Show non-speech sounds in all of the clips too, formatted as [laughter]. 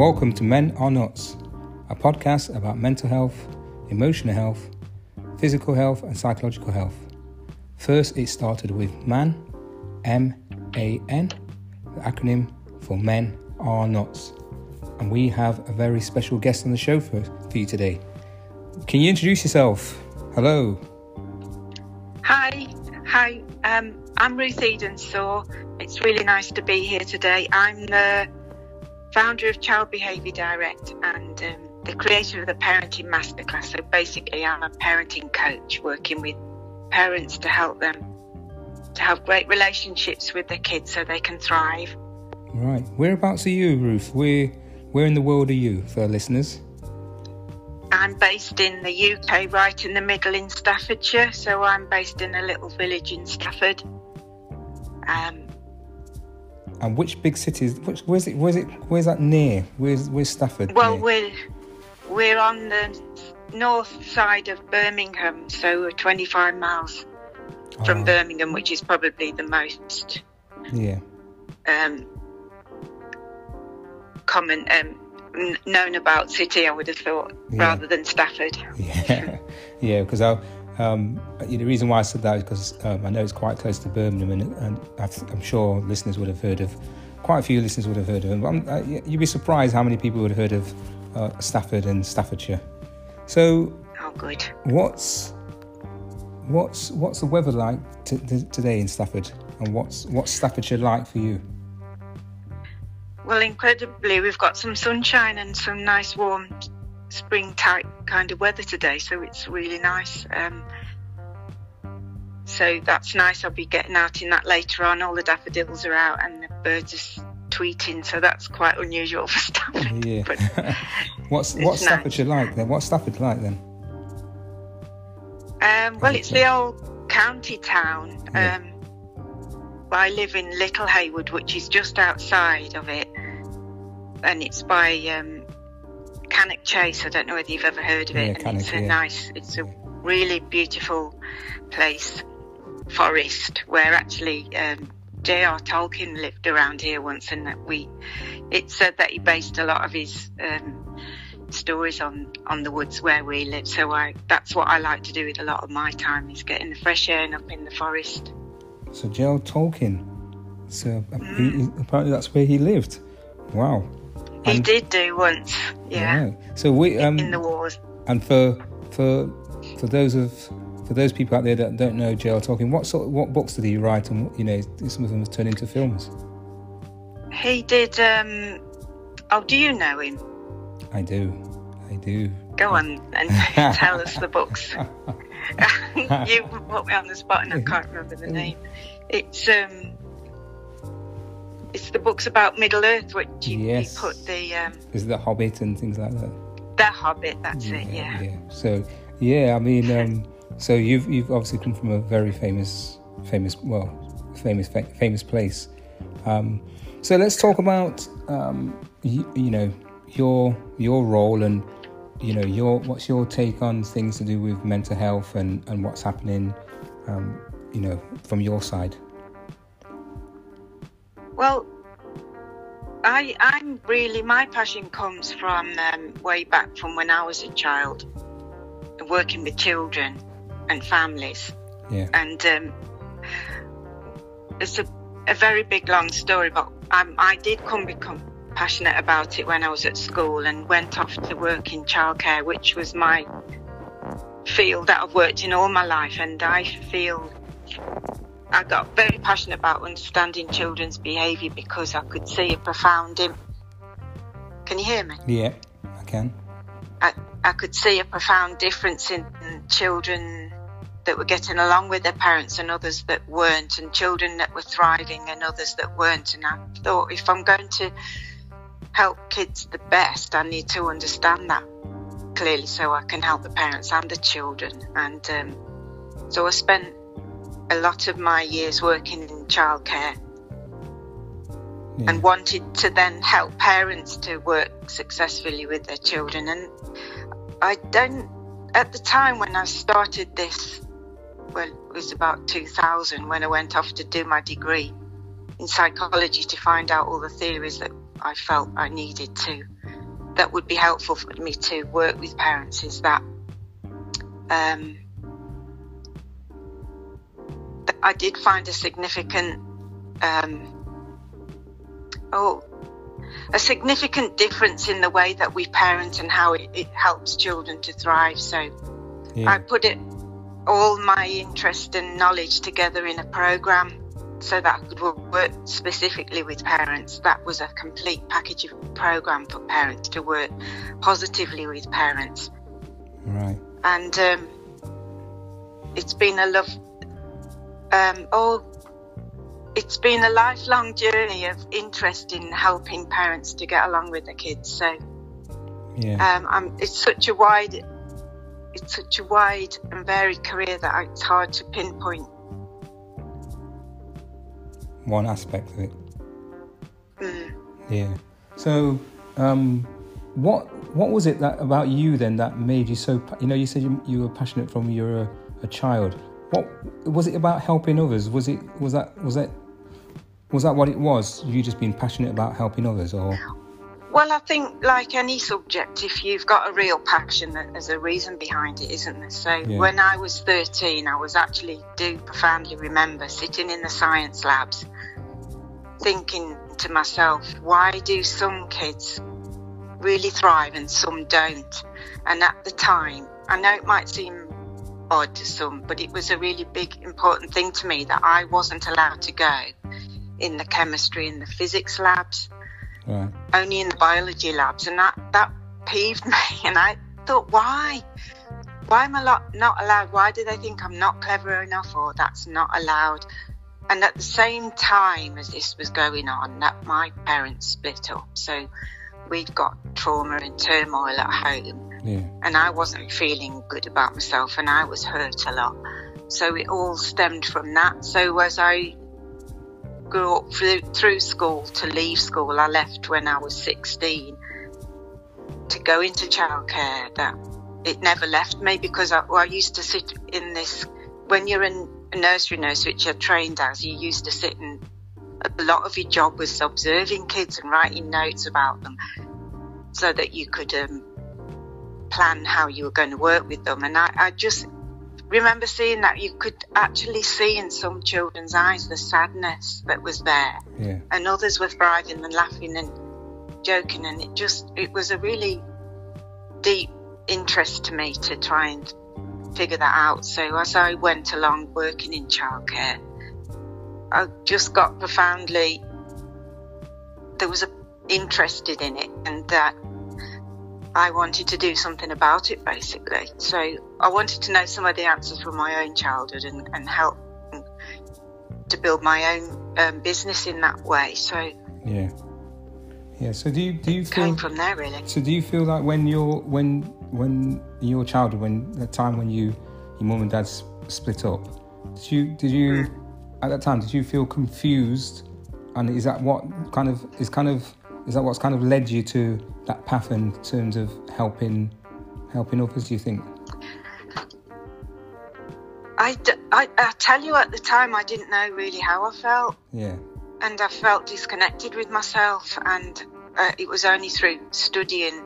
Welcome to Men Are Nuts, a podcast about mental health, emotional health, physical health, and psychological health. First, it started with MAN, M A N, the acronym for Men Are Nuts. And we have a very special guest on the show for, for you today. Can you introduce yourself? Hello. Hi, hi. Um, I'm Ruth Edensaw. It's really nice to be here today. I'm the founder of Child Behaviour Direct and um, the creator of the Parenting Masterclass. So basically, I'm a parenting coach working with parents to help them to have great relationships with their kids so they can thrive. Right. Whereabouts are you, Ruth? Where, where in the world are you for our listeners? I'm based in the UK, right in the middle in Staffordshire. So I'm based in a little village in Stafford. Um, And which big cities? Which, where's it? Where's it? Where's that near? Where's Where's Stafford? well, near? we're we're on the north side of Birmingham, so we're 25 miles from Oh, Birmingham, which is probably the most Yeah. um, common um, known about city. I would have thought, Yeah. rather than Stafford. [laughs] Yeah, yeah. Because I, um, the reason why I said that is because um, I know it's quite close to Birmingham, and, and I've, I'm sure listeners would have heard of. Quite a few listeners would have heard of them. But I'm, uh, you'd be surprised how many people would have heard of uh, Stafford and Staffordshire. So, Oh, good. what's what's what's the weather like t- t- today in Stafford, and what's what's Staffordshire like for you? Well, incredibly, we've got some sunshine and some nice warm spring type kind of weather today, so it's really nice. Um, so that's nice. I'll be getting out in that later on. All the daffodils are out and the birds are tweeting, so that's quite unusual [laughs] for Stafford. Yeah. But [laughs] what's what's nice. Staffordshire like then? What's Stafford like then? Um, well, it's the old county town. Yeah. Um, I live in Little Haywood, which is just outside of it, and it's by um, Cannock Chase. I don't know whether you've ever heard of it. Yeah, and Cannock, it's a yeah. nice, it's a really beautiful place, forest, where actually um, J.R. Tolkien lived around here once, and that we. It said that he based a lot of his um, stories on on the woods where we live. So I that's what I like to do with a lot of my time is getting the fresh air and up in the forest. So Gerald Tolkien. So uh, he, he- apparently that's where he lived. Wow. He And- did do once, yeah, Wow. So we um in the wars. and for for for those of for those people out there that don't know Gerald Tolkien, what sort what books did he write and you know some of them have turned into films? He did. um Oh, do you know him? I do. I do. Go on and [laughs] tell us the books. [laughs] you put me on the spot and I can't remember the [laughs] name. It's um, it's the books about Middle Earth, which you, you put the um, Is the Hobbit and things like that? the Hobbit. That's it. Yeah. yeah. So yeah, I mean, um, so you've you've obviously come from a very famous, famous, well, famous, famous place. Um, so let's talk about um, you, you know your your role and you know your what's your take on things to do with mental health and and what's happening, um, you know, from your side. Well, I I'm really my passion comes from um, way back from when I was a child, working with children and families, Yeah. and um, it's a, a very big long story, but um, I did come become passionate about it when I was at school and went off to work in childcare, which was my field that I've worked in all my life, and I feel I got very passionate about understanding children's behaviour because I could see a profound. Im- Can you hear me? Yeah, I can. I, I could see a profound difference in children that were getting along with their parents and others that weren't, and children that were thriving and others that weren't. And I thought if I'm going to help kids the best, I need to understand that clearly so I can help the parents and the children. And um, so I spent a lot of my years working in childcare Yeah. and wanted to then help parents to work successfully with their children. And I don't, at the time when I started this, well, it was about 2000 when I went off to do my degree in psychology to find out all the theories that I felt I needed to that would be helpful for me to work with parents is that um, that I did find a significant um, oh a significant difference in the way that we parent and how it, it helps children to thrive. So Yeah. I put it all my interest and knowledge together in a program so that I could work specifically with parents. That was a complete package of program for parents to work positively with parents, Right. and um, it's been a love. Um, oh, it's been a lifelong journey of interest in helping parents to get along with their kids. So Yeah. um, I'm, it's such a wide, it's such a wide and varied career that I- it's hard to pinpoint. One aspect of it. Mm. Yeah. So, um, what what was it that about you then that made you so? You know, you said you, you were passionate from you were a, a child. What was it about helping others? Was it was that was that was that what it was? You just being passionate about helping others, or Well, I think like any subject, if you've got a real passion, there's a reason behind it, isn't there? So Yeah. when I was 13, I was actually do profoundly remember sitting in the science labs, thinking to myself, why do some kids really thrive and some don't? And at the time, I know it might seem odd to some, but it was a really big, important thing to me that I wasn't allowed to go in the chemistry and the physics labs right? only in the biology labs, and that that peeved [laughs] me. And I thought, why? Why am I not, not allowed? Why do they think I'm not clever enough, or that's not allowed? And at the same time as this was going on, that my parents split up, so we'd got trauma and turmoil at home, Yeah. and I wasn't feeling good about myself, and I was hurt a lot. So it all stemmed from that. So as I grew up through, through school to leave school, I left when I was 16 to go into childcare. That it never left me because I, well, I used to sit in this. When you're in a nursery nurse, which you're trained as, you used to sit and a lot of your job was observing kids and writing notes about them, so that you could um, plan how you were going to work with them. And I, I just remember seeing that you could actually see in some children's eyes the sadness that was there Yeah. and others were thriving and laughing and joking and it just it was a really deep interest to me to try and figure that out so as i went along working in childcare i just got profoundly there was a interested in it and that I wanted to do something about it basically. So I wanted to know some of the answers from my own childhood and, and help to build my own um, business in that way. So Yeah. Yeah. So do you do you came feel from there really. so do you feel like when you're when when in your childhood when the time when you your mum and dad split up did you did you at that time did you feel confused and is that what kind of is kind of is that what's kind of led you to that path in terms of helping helping others do you think? I, d- I, I tell you at the time I didn't know really how I felt. Yeah. And I felt disconnected with myself and uh, it was only through studying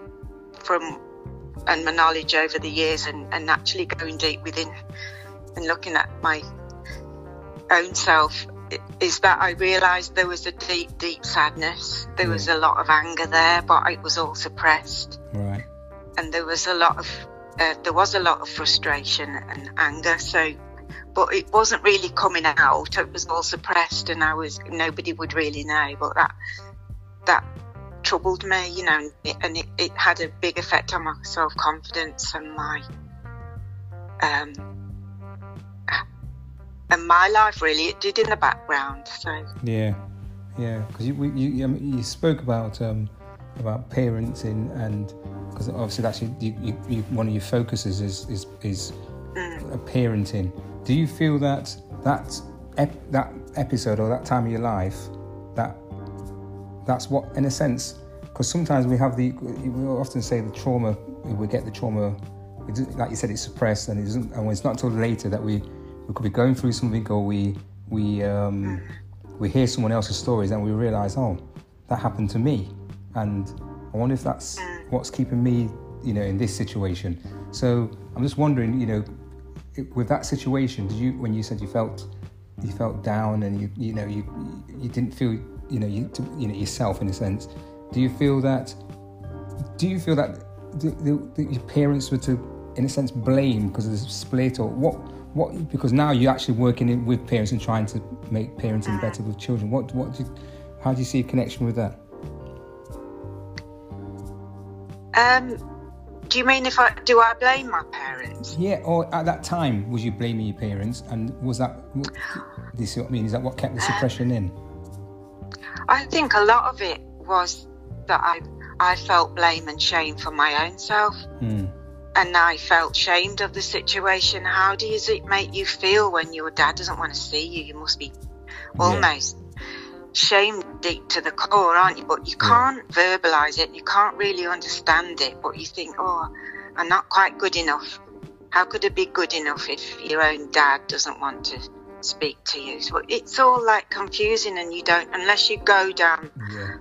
from and my knowledge over the years and, and actually going deep within and looking at my own self is that I realised there was a deep, deep sadness. There was a lot of anger there, but it was all suppressed, right and there was a lot of uh, there was a lot of frustration and anger. So, but it wasn't really coming out. It was all suppressed, and I was nobody would really know. But that that troubled me, you know, and it, and it, it had a big effect on my self confidence and my um and my life. Really, it did in the background. So Yeah, yeah. Because you, you you you spoke about um, about parenting and because obviously that's your, you, you, you, one of your focuses is is is uh, parenting. Do you feel that that ep- that episode or that time of your life that that's what in a sense because sometimes we have the we often say the trauma we get the trauma like you said it's suppressed and it doesn't and it's not until later that we we could be going through something or we we um we hear someone else's stories and we realize oh that happened to me and I wonder if that's what's keeping me, you know, in this situation. So I'm just wondering, you know, with that situation, did you when you said you felt you felt down and you you know you you didn't feel you know you you know yourself in a sense. Do you feel that? Do you feel that the, your parents were to, in a sense, blame because of the split or what? What? Because now you're actually working with parents and trying to make parenting better with children. What? What? Do you, how do you see a connection with that? Um, do you mean if I do I blame my parents? Yeah, or at that time was you blaming your parents, and was that? Do you see what I mean? Is that what kept the suppression in? I think a lot of it was that I I felt blame and shame for my own self. Mm. And I felt shamed of the situation. How does it make you feel when your dad doesn't want to see you? You must be almost yeah. shamed deep to the core, aren't you? But you can't yeah. verbalize it. You can't really understand it. But you think, oh, I'm not quite good enough. How could it be good enough if your own dad doesn't want to speak to you? So it's all like confusing, and you don't unless you go down yeah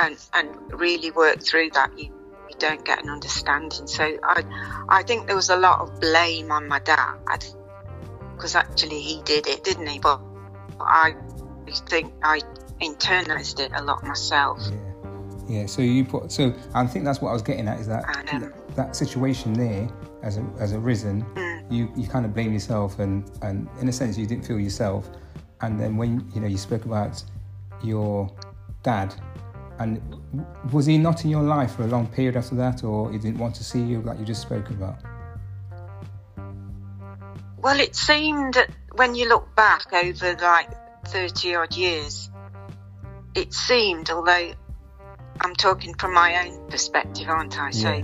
and and really work through that, you you don't get an understanding. So I I think there was a lot of blame on my dad because actually he did it, didn't he? But I think I internalized it a lot myself. Yeah. Yeah, so you put so I think that's what I was getting at is that and, um, that situation there as a, as arisen, mm. you you kind of blame yourself and and in a sense you didn't feel yourself, and then when you know you spoke about your dad and was he not in your life for a long period after that, or he didn't want to see you, like you just spoke about? Well, it seemed when you look back over like 30 odd years, it seemed, although I'm talking from my own perspective, aren't I? So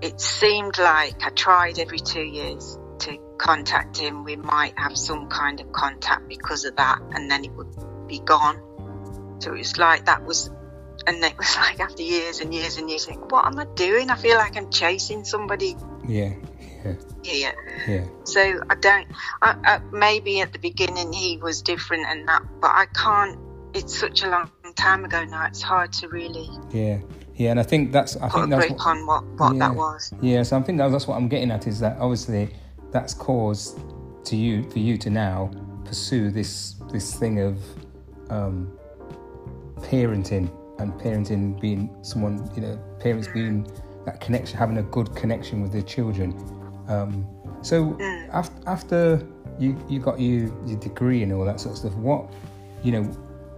it seemed like I tried every two years to contact him. We might have some kind of contact because of that, and then it would be gone. So it was like that was and it was [laughs] like after years and years and years, think, what am I doing? I feel like I'm chasing somebody. Yeah, yeah, yeah. yeah. So I don't. I, I, maybe at the beginning he was different and that, but I can't. It's such a long time ago now. It's hard to really. Yeah, yeah, and I think that's. I think that's what, on what what yeah, that was. Yeah, so I think that, that's what I'm getting at is that obviously that's caused to you for you to now pursue this this thing of um, parenting and parenting being someone, you know, parents being that connection, having a good connection with their children. Um, so after, after you, you got your, your degree and all that sort of stuff, what, you know,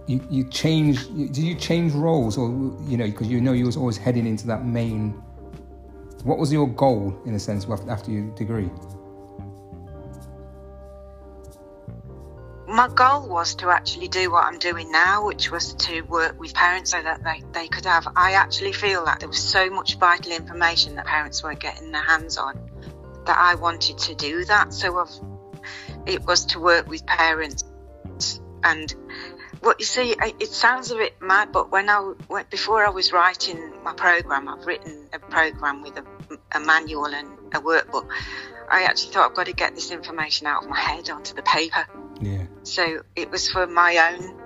you, you changed, did you change roles or, you know, because you know you was always heading into that main, what was your goal in a sense after your degree? My goal was to actually do what I'm doing now, which was to work with parents so that they, they could have. I actually feel that there was so much vital information that parents weren't getting their hands on that I wanted to do that. So I've, it was to work with parents. And what you see, it sounds a bit mad, but when I before I was writing my program, I've written a program with a, a manual and a workbook. I actually thought I've got to get this information out of my head onto the paper. So it was for my own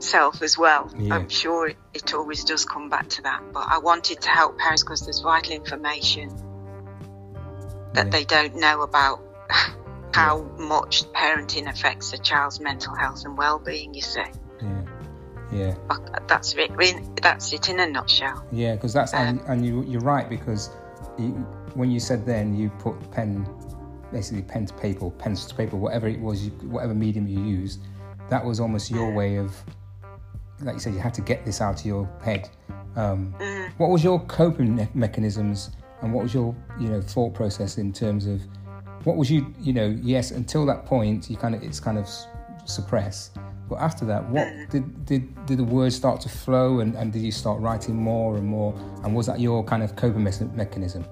self as well. Yeah. I'm sure it, always does come back to that. But I wanted to help parents because there's vital information that Yeah. they don't know about [laughs] how much parenting affects a child's mental health and well-being. You see, Yeah. Yeah. That's it. That's it in a nutshell. Yeah, because that's and, Um, and you you're right because you, when you said then you put pen, basically pen to paper, or pencil to paper, whatever it was, you, whatever medium you used, that was almost your way of, like you said, you had to get this out of your head. Um, Mm. what was your coping me- mechanisms, and what was your you know thought process in terms of what was you you know yes until that point you kind of it's kind of s- suppressed. But after that, what did, did did the words start to flow, and, and did you start writing more and more? And was that your kind of coping mes- mechanism?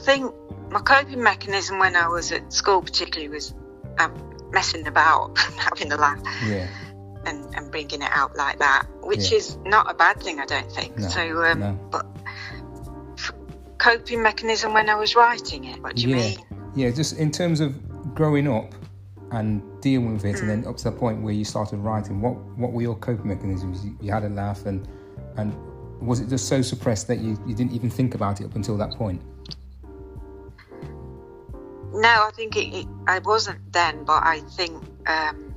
I think my coping mechanism when I was at school, particularly, was um, messing about, [laughs] having a laugh, Yeah, and, and bringing it out like that, which Yeah. is not a bad thing, I don't think. No, so, um, no. but coping mechanism when I was writing it. What do you yeah, mean? yeah. Just in terms of growing up and dealing with it, and Mm. then up to the point where you started writing. What what were your coping mechanisms? You, you had a laugh, and and was it just so suppressed that you, you didn't even think about it up until that point? No, I think it, it, I wasn't then, but I think um,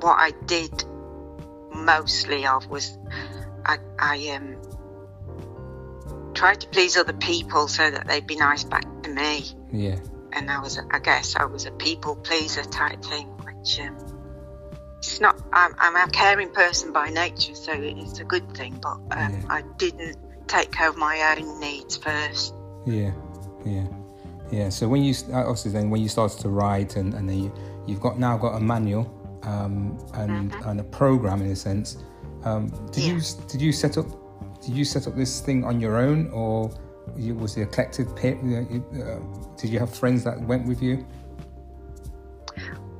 what I did mostly of was I, I um, tried to please other people so that they'd be nice back to me. Yeah. And I was, I guess, I was a people pleaser type thing, which um, it's not. I'm, I'm, a caring person by nature, so it's a good thing. But um, yeah. I didn't take care of my own needs first. Yeah, yeah, yeah. So when you obviously then when you started to write and, and then you, you've got now got a manual um, and mm-hmm. and a program in a sense. Um, did yeah. you did you set up did you set up this thing on your own or you, was it a collective pit? Uh, did you have friends that went with you?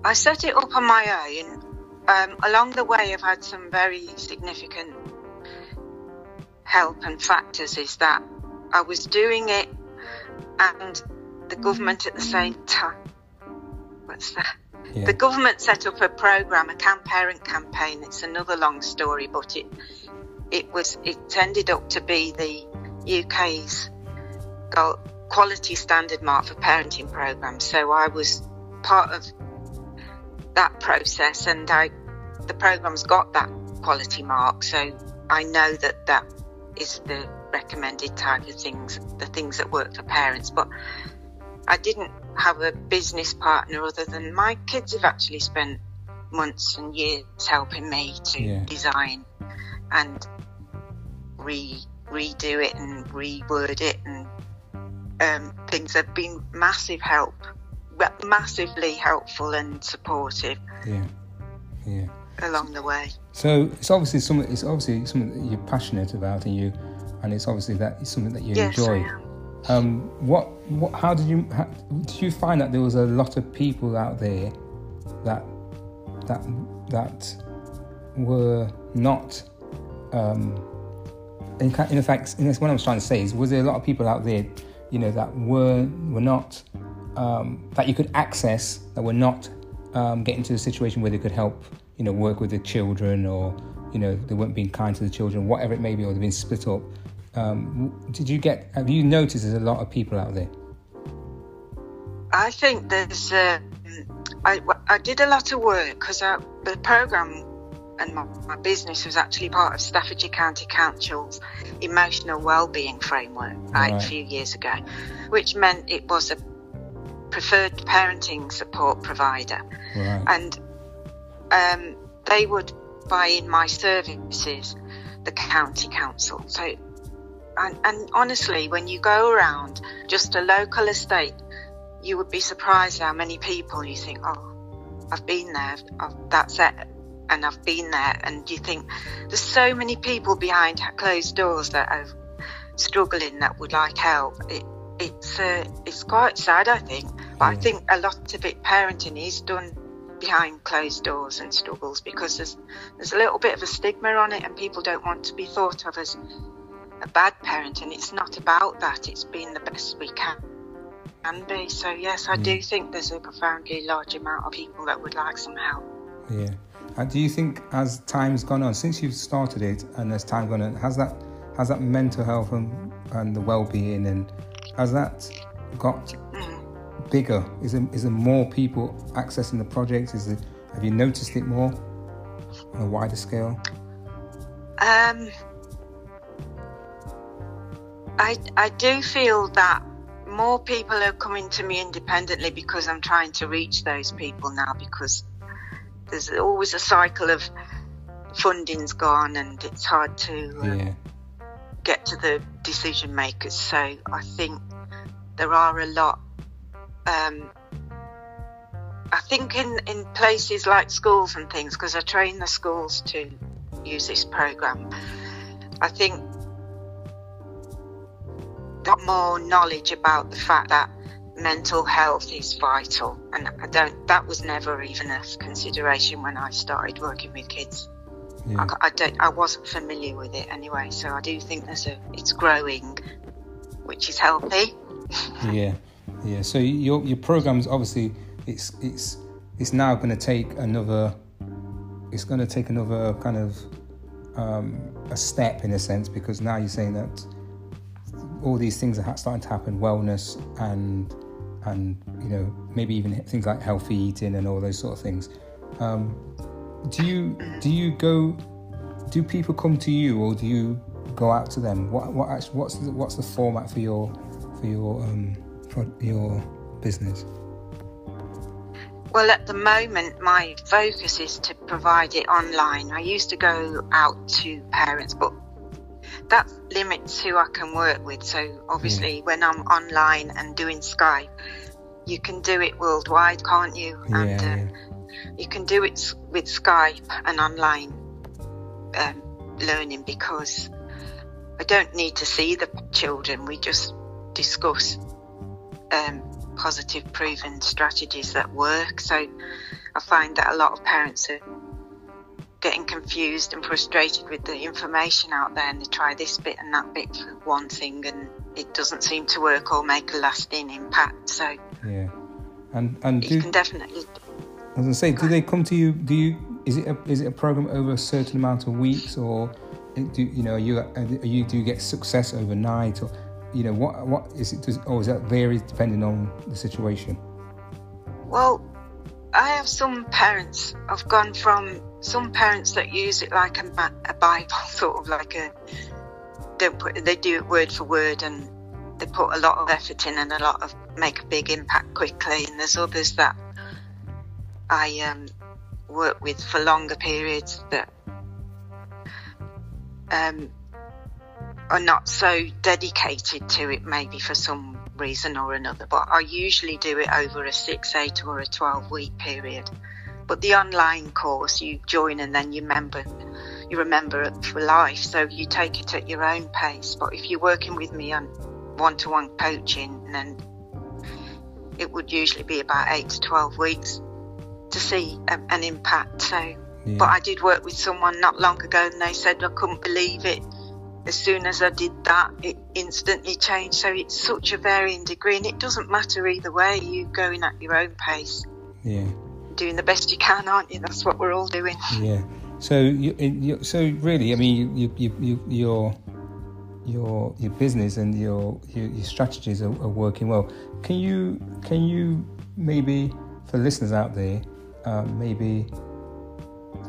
I set it up on my own. Um, along the way, I've had some very significant help and factors. Is that I was doing it, and the government at the same time. What's that? Yeah. The government set up a program, a camp parent campaign. It's another long story, but it it was it ended up to be the UK's quality standard mark for parenting programs. So I was part of that process, and I the program's got that quality mark. So I know that that is the recommended type of things, the things that work for parents. But I didn't have a business partner other than my kids have actually spent months and years helping me to yeah. design and re redo it and reword it and um, things have been massive help massively helpful and supportive yeah. Yeah. along the way. So it's obviously something it's obviously something that you're passionate about and you and it's obviously that it's something that you yes, enjoy um, what what how did you how, did you find that there was a lot of people out there that that that were not um, in, in effect, in what I was trying to say is, was there a lot of people out there, you know, that were were not um, that you could access that were not um, getting to a situation where they could help, you know, work with the children or you know they weren't being kind to the children, whatever it may be, or they've been split up. Um, did you get? Have you noticed there's a lot of people out there? I think there's. Uh, I, I did a lot of work because the program and my, my, business was actually part of Staffordshire County Council's emotional wellbeing framework right, right. a few years ago, which meant it was a preferred parenting support provider, right. and um, they would buy in my services, the county council. So, and, and honestly, when you go around just a local estate, you would be surprised how many people you think, oh, I've been there, I've, that's it and I've been there, and you think there's so many people behind closed doors that are struggling that would like help. It, it's uh, it's quite sad, I think, but I think a lot of it parenting is done behind closed doors and struggles because there's there's a little bit of a stigma on it, and people don't want to be thought of as a bad parent, and it's not about that. It's being the best we can can be. So yes, I do think there's a profoundly large amount of people that would like some help. Yeah. Uh, do you think as time's gone on, since you've started it and as time gone on, has that has that mental health and, and the well-being and has that got bigger? Is there, is there more people accessing the project? Is it, have you noticed it more on a wider scale? Um, I I do feel that more people are coming to me independently because I'm trying to reach those people now because there's always a cycle of funding's gone and it's hard to uh, yeah. get to the decision makers. So I think there are a lot. Um, I think in, in places like schools and things, because I train the schools to use this program, I think got more knowledge about the fact that mental health is vital, and I don't. That was never even a consideration when I started working with kids. Yeah. I, I, don't. I wasn't familiar with it anyway, so I do think there's a. It's growing, which is healthy. [laughs] yeah, yeah. So your your program's obviously it's it's it's now going to take another. It's going to take another kind of um, a step in a sense because now you're saying that all these things are starting to happen, wellness and and you know maybe even things like healthy eating and all those sort of things. Um, do you do you go? Do people come to you or do you go out to them? What what what's the, what's the format for your for your um, for your business? Well, at the moment, my focus is to provide it online. I used to go out to parents, but that limits who I can work with. So, obviously, yeah. when I'm online and doing Skype, you can do it worldwide, can't you? Yeah, and um, yeah. you can do it with Skype and online um, learning because I don't need to see the children. We just discuss um, positive proven strategies that work. So I find that a lot of parents are getting confused and frustrated with the information out there and they try this bit and that bit for one thing and it doesn't seem to work or make a lasting impact. So yeah, and and you do, can definitely. I was gonna say, do they come to you? Do you is it a, is it a program over a certain amount of weeks or do you know are you are you do you get success overnight or you know what what is it does, or is that varies depending on the situation well i have some parents i've gone from some parents that use it like a, a bible [laughs] sort of like a don't put they do it word for word and they put a lot of effort in and a lot of make a big impact quickly and there's others that i um, work with for longer periods that um, are not so dedicated to it, maybe for some reason or another. But I usually do it over a six, eight, or a 12 week period. But the online course, you join and then you remember, you remember it for life. So you take it at your own pace. But if you're working with me on one to one coaching, then it would usually be about eight to 12 weeks to see um, an impact. So, yeah. but I did work with someone not long ago and they said I couldn't believe it as soon as I did that, it instantly changed. So it's such a varying degree, and it doesn't matter either way. You're going at your own pace. Yeah. Doing the best you can, aren't you? That's what we're all doing. Yeah. So, you, you, so really, I mean, you, you, you, your your your business and your your, your strategies are, are, working well. Can you can you maybe for listeners out there, um, maybe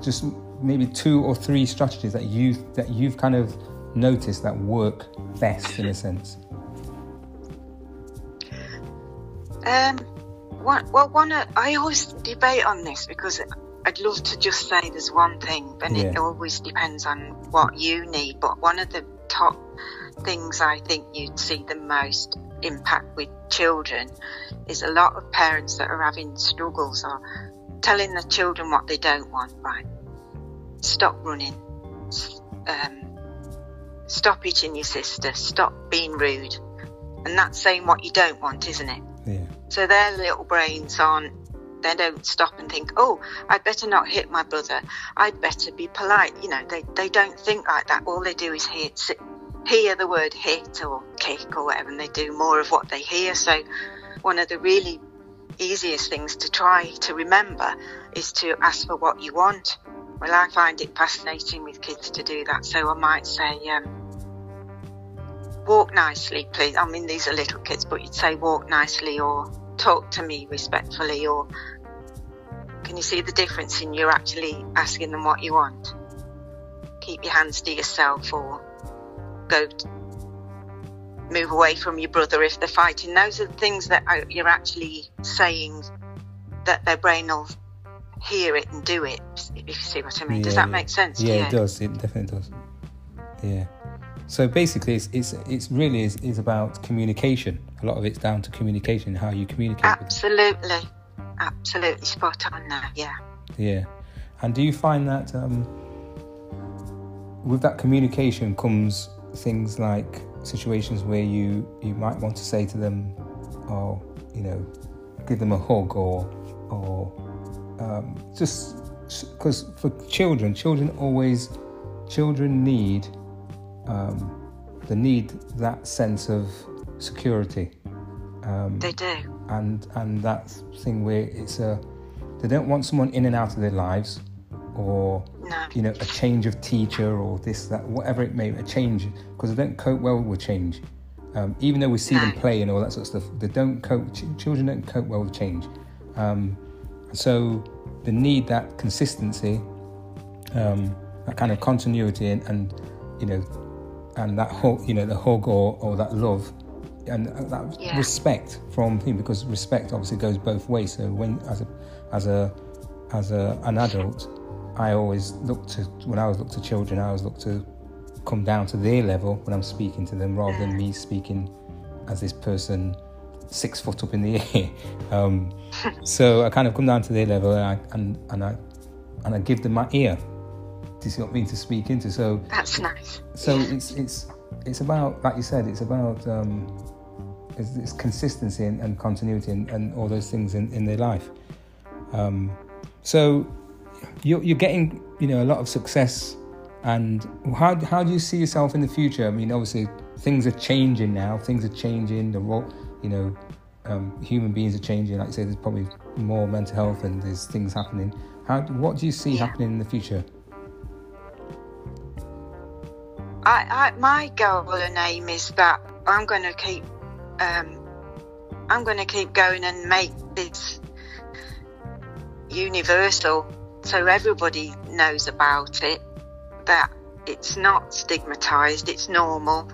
just maybe two or three strategies that you that you've kind of noticed that work best in a sense? Um, one, well, one I always debate on this because I'd love to just say there's one thing, but yeah. it always depends on what you need. But one of the top things I think you'd see the most impact with children is a lot of parents that are having struggles or telling the children what they don't want. Right, stop running. Um, stop hitting your sister, stop being rude. And that's saying what you don't want, isn't it? So their little brains aren't, they don't stop and think, oh, I'd better not hit my brother. I'd better be polite. You know, they, they don't think like that. All they do is hear, hear the word hit or kick or whatever, and they do more of what they hear. So one of the really easiest things to try to remember is to ask for what you want. Well, I find it fascinating with kids to do that. So I might say, um, walk nicely, please. I mean, these are little kids, but you'd say walk nicely or talk to me respectfully or can you see the difference in you actually asking them what you want? Keep your hands to yourself or go move away from your brother if they're fighting. Those are the things that you're actually saying that their brain will hear it and do it, if you see what I mean. Yeah, does that make sense? Yeah, it does. It definitely does. Yeah. So basically, it's it's, it's really is, is about communication. A lot of it's down to communication, how you communicate. Absolutely, absolutely spot on there. Yeah. Yeah, and do you find that um, with that communication comes things like situations where you you might want to say to them, or you know, give them a hug, or or um, just because for children, children always children need um, they need that sense of security. Um, they do. And and that thing where it's a they don't want someone in and out of their lives, or No. you know a change of teacher or this that whatever it may a change because they don't cope well with change. Um, even though we see them No. play and all that sort of stuff, they don't cope. ch- Children don't cope well with change. Um, so they need that consistency, um, that kind of continuity, and, and you know, and that hug, you know, the hug or, or that love, and that Yeah. respect from him because respect obviously goes both ways. So when as a as a as a, an adult, I always look to when I was look to children, I always look to come down to their level when I'm speaking to them, rather than me speaking as this person six foot up in the [laughs] air. Um, [laughs] so I kind of come down to their level and I and, and I and I give them my ear. Do you see what I mean to speak into? So That's nice. so it's it's it's about like you said, it's about um, it's, it's consistency and, and continuity and, and all those things in, in their life. Um, so you're, you're getting you know a lot of success, and how how do you see yourself in the future? I mean, obviously things are changing now. Things are changing. The role, you know, um, human beings are changing. Like you said, there's probably more mental health and there's things happening. How what do you see Yeah. happening in the future? I, I my goal and aim is that I'm going to keep um, I'm going to keep going and make this universal so everybody knows about it that it's not stigmatized it's normal.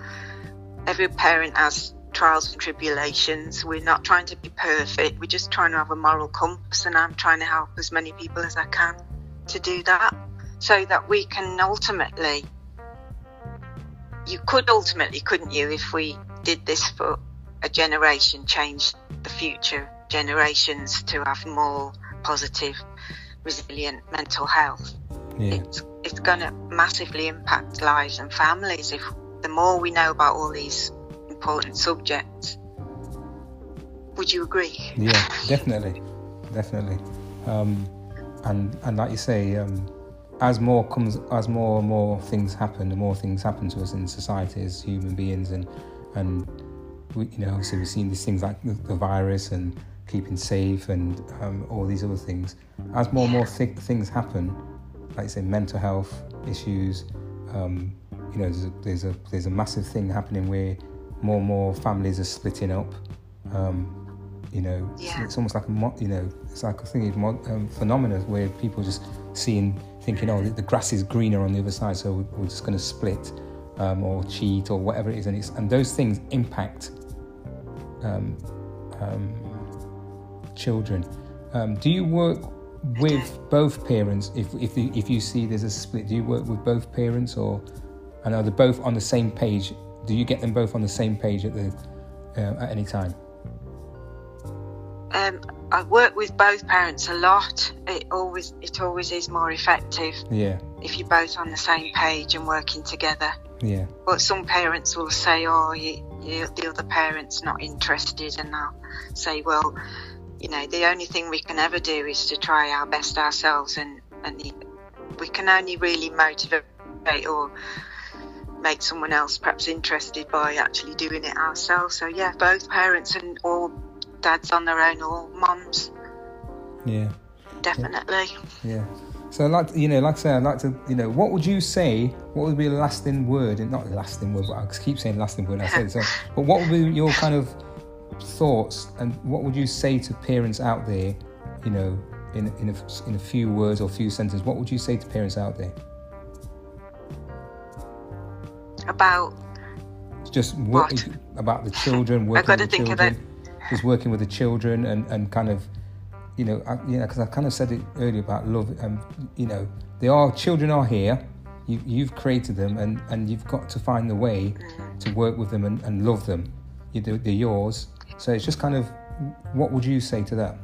Every parent has trials and tribulations. We're not trying to be perfect. We're just trying to have a moral compass and I'm trying to help as many people as I can to do that so that we can ultimately you could ultimately, couldn't you, if we did this for a generation, change the future generations to have more positive, resilient mental health? Yeah, It's, it's going to massively impact lives and families if the more we know about all these important subjects. Would you agree? yeah, definitely, definitely. Um, and and like you say, um, as more comes, as more and more things happen, the more things happen to us in society as human beings, and and we, you know, obviously we've seen these things like the, the virus and keeping safe and um, all these other things. As more and more th- things happen, like you say, mental health issues. Um, you know, there's a, there's a there's a massive thing happening where more and more families are splitting up. Um, you know, it's- Yeah. it's, almost like a mo- you know, it's like a thing of um, phenomena where people just seeing, thinking, oh, the, the grass is greener on the other side, so we're just going to split um, or cheat or whatever it is, and it's and those things impact um, um, children. Um, do you work with both parents if if you, if you see there's a split? Do you work with both parents, or and are they both on the same page? Do you get them both on the same page at the uh, at any time? Um, I work with both parents a lot. It always it always is more effective Yeah, if you're both on the same page and working together. yeah, But some parents will say, "Oh, you, you, the other parent's not interested," and I'll say, "Well, you know, the only thing we can ever do is to try our best ourselves, and and we can only really motivate or make someone else perhaps interested by actually doing it ourselves." So yeah, both parents and or dads on their own or mums, yeah. definitely. Yeah. So like you know, like I say, I'd like to, you know, what would you say? What would be a lasting word? And not a lasting word, but I keep saying lasting word. I say it so. [laughs] But what would be your kind of thoughts, and what would you say to parents out there? You know, in in a, in a few words or few sentences, what would you say to parents out there? About Just work, What? about the children, working gotta with the think of children, just working with the children, and and kind of you know, I, you know, because I kind of said it earlier about love. Um, you know, they are children are here. You, you've created them, and, and you've got to find the way to work with them and, and love them. You do, they're yours. So it's just kind of, what would you say to that?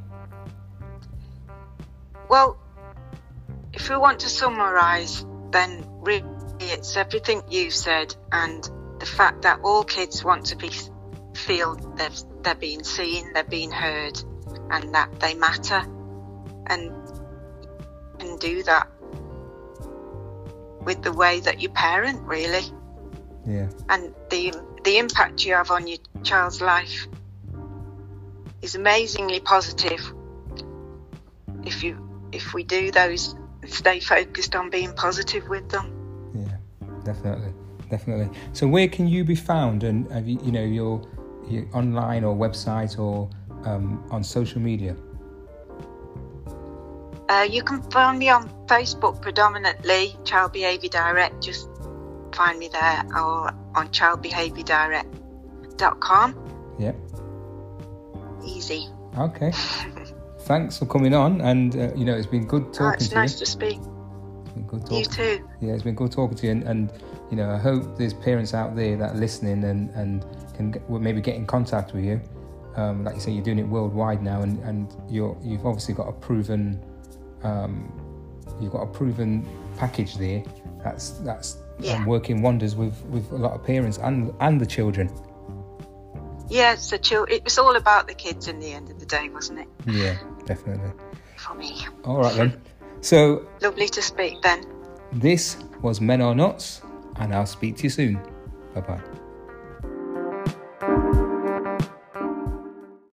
Well, if we want to summarise, then really it's everything you've said and the fact that all kids want to be feel they're, they're being seen, they're being heard, and that they matter, and and do that with the way that you parent, really, Yeah, and the the impact you have on your child's life is amazingly positive if you if we do those stay focused on being positive with them. Yeah, definitely, definitely. So where can you be found? And have you, you know, your, your online or website or um, on social media? Uh, you can find me on Facebook predominantly, Child Behaviour Direct. Just find me there or on childbehaviourdirect.com. Yeah. Easy. Okay. [laughs] Thanks for coming on, and uh, you know it's been good talking oh, it's to nice you. to speak. It's been good talking to You too. Yeah, it's been good talking to you, and, and you know I hope there's parents out there that are listening and and can get, maybe get in contact with you. Um, like you say, you're doing it worldwide now, and, and you're you've obviously got a proven um, you've got a proven package there that's that's Yeah. um, working wonders with with a lot of parents and and the children. Yeah, so chill. It was all about the kids in the end of the day, wasn't it? Yeah, definitely. For me. All right then. So Lovely to speak, Ben. this was Men Are Nuts, and I'll speak to you soon. Bye bye.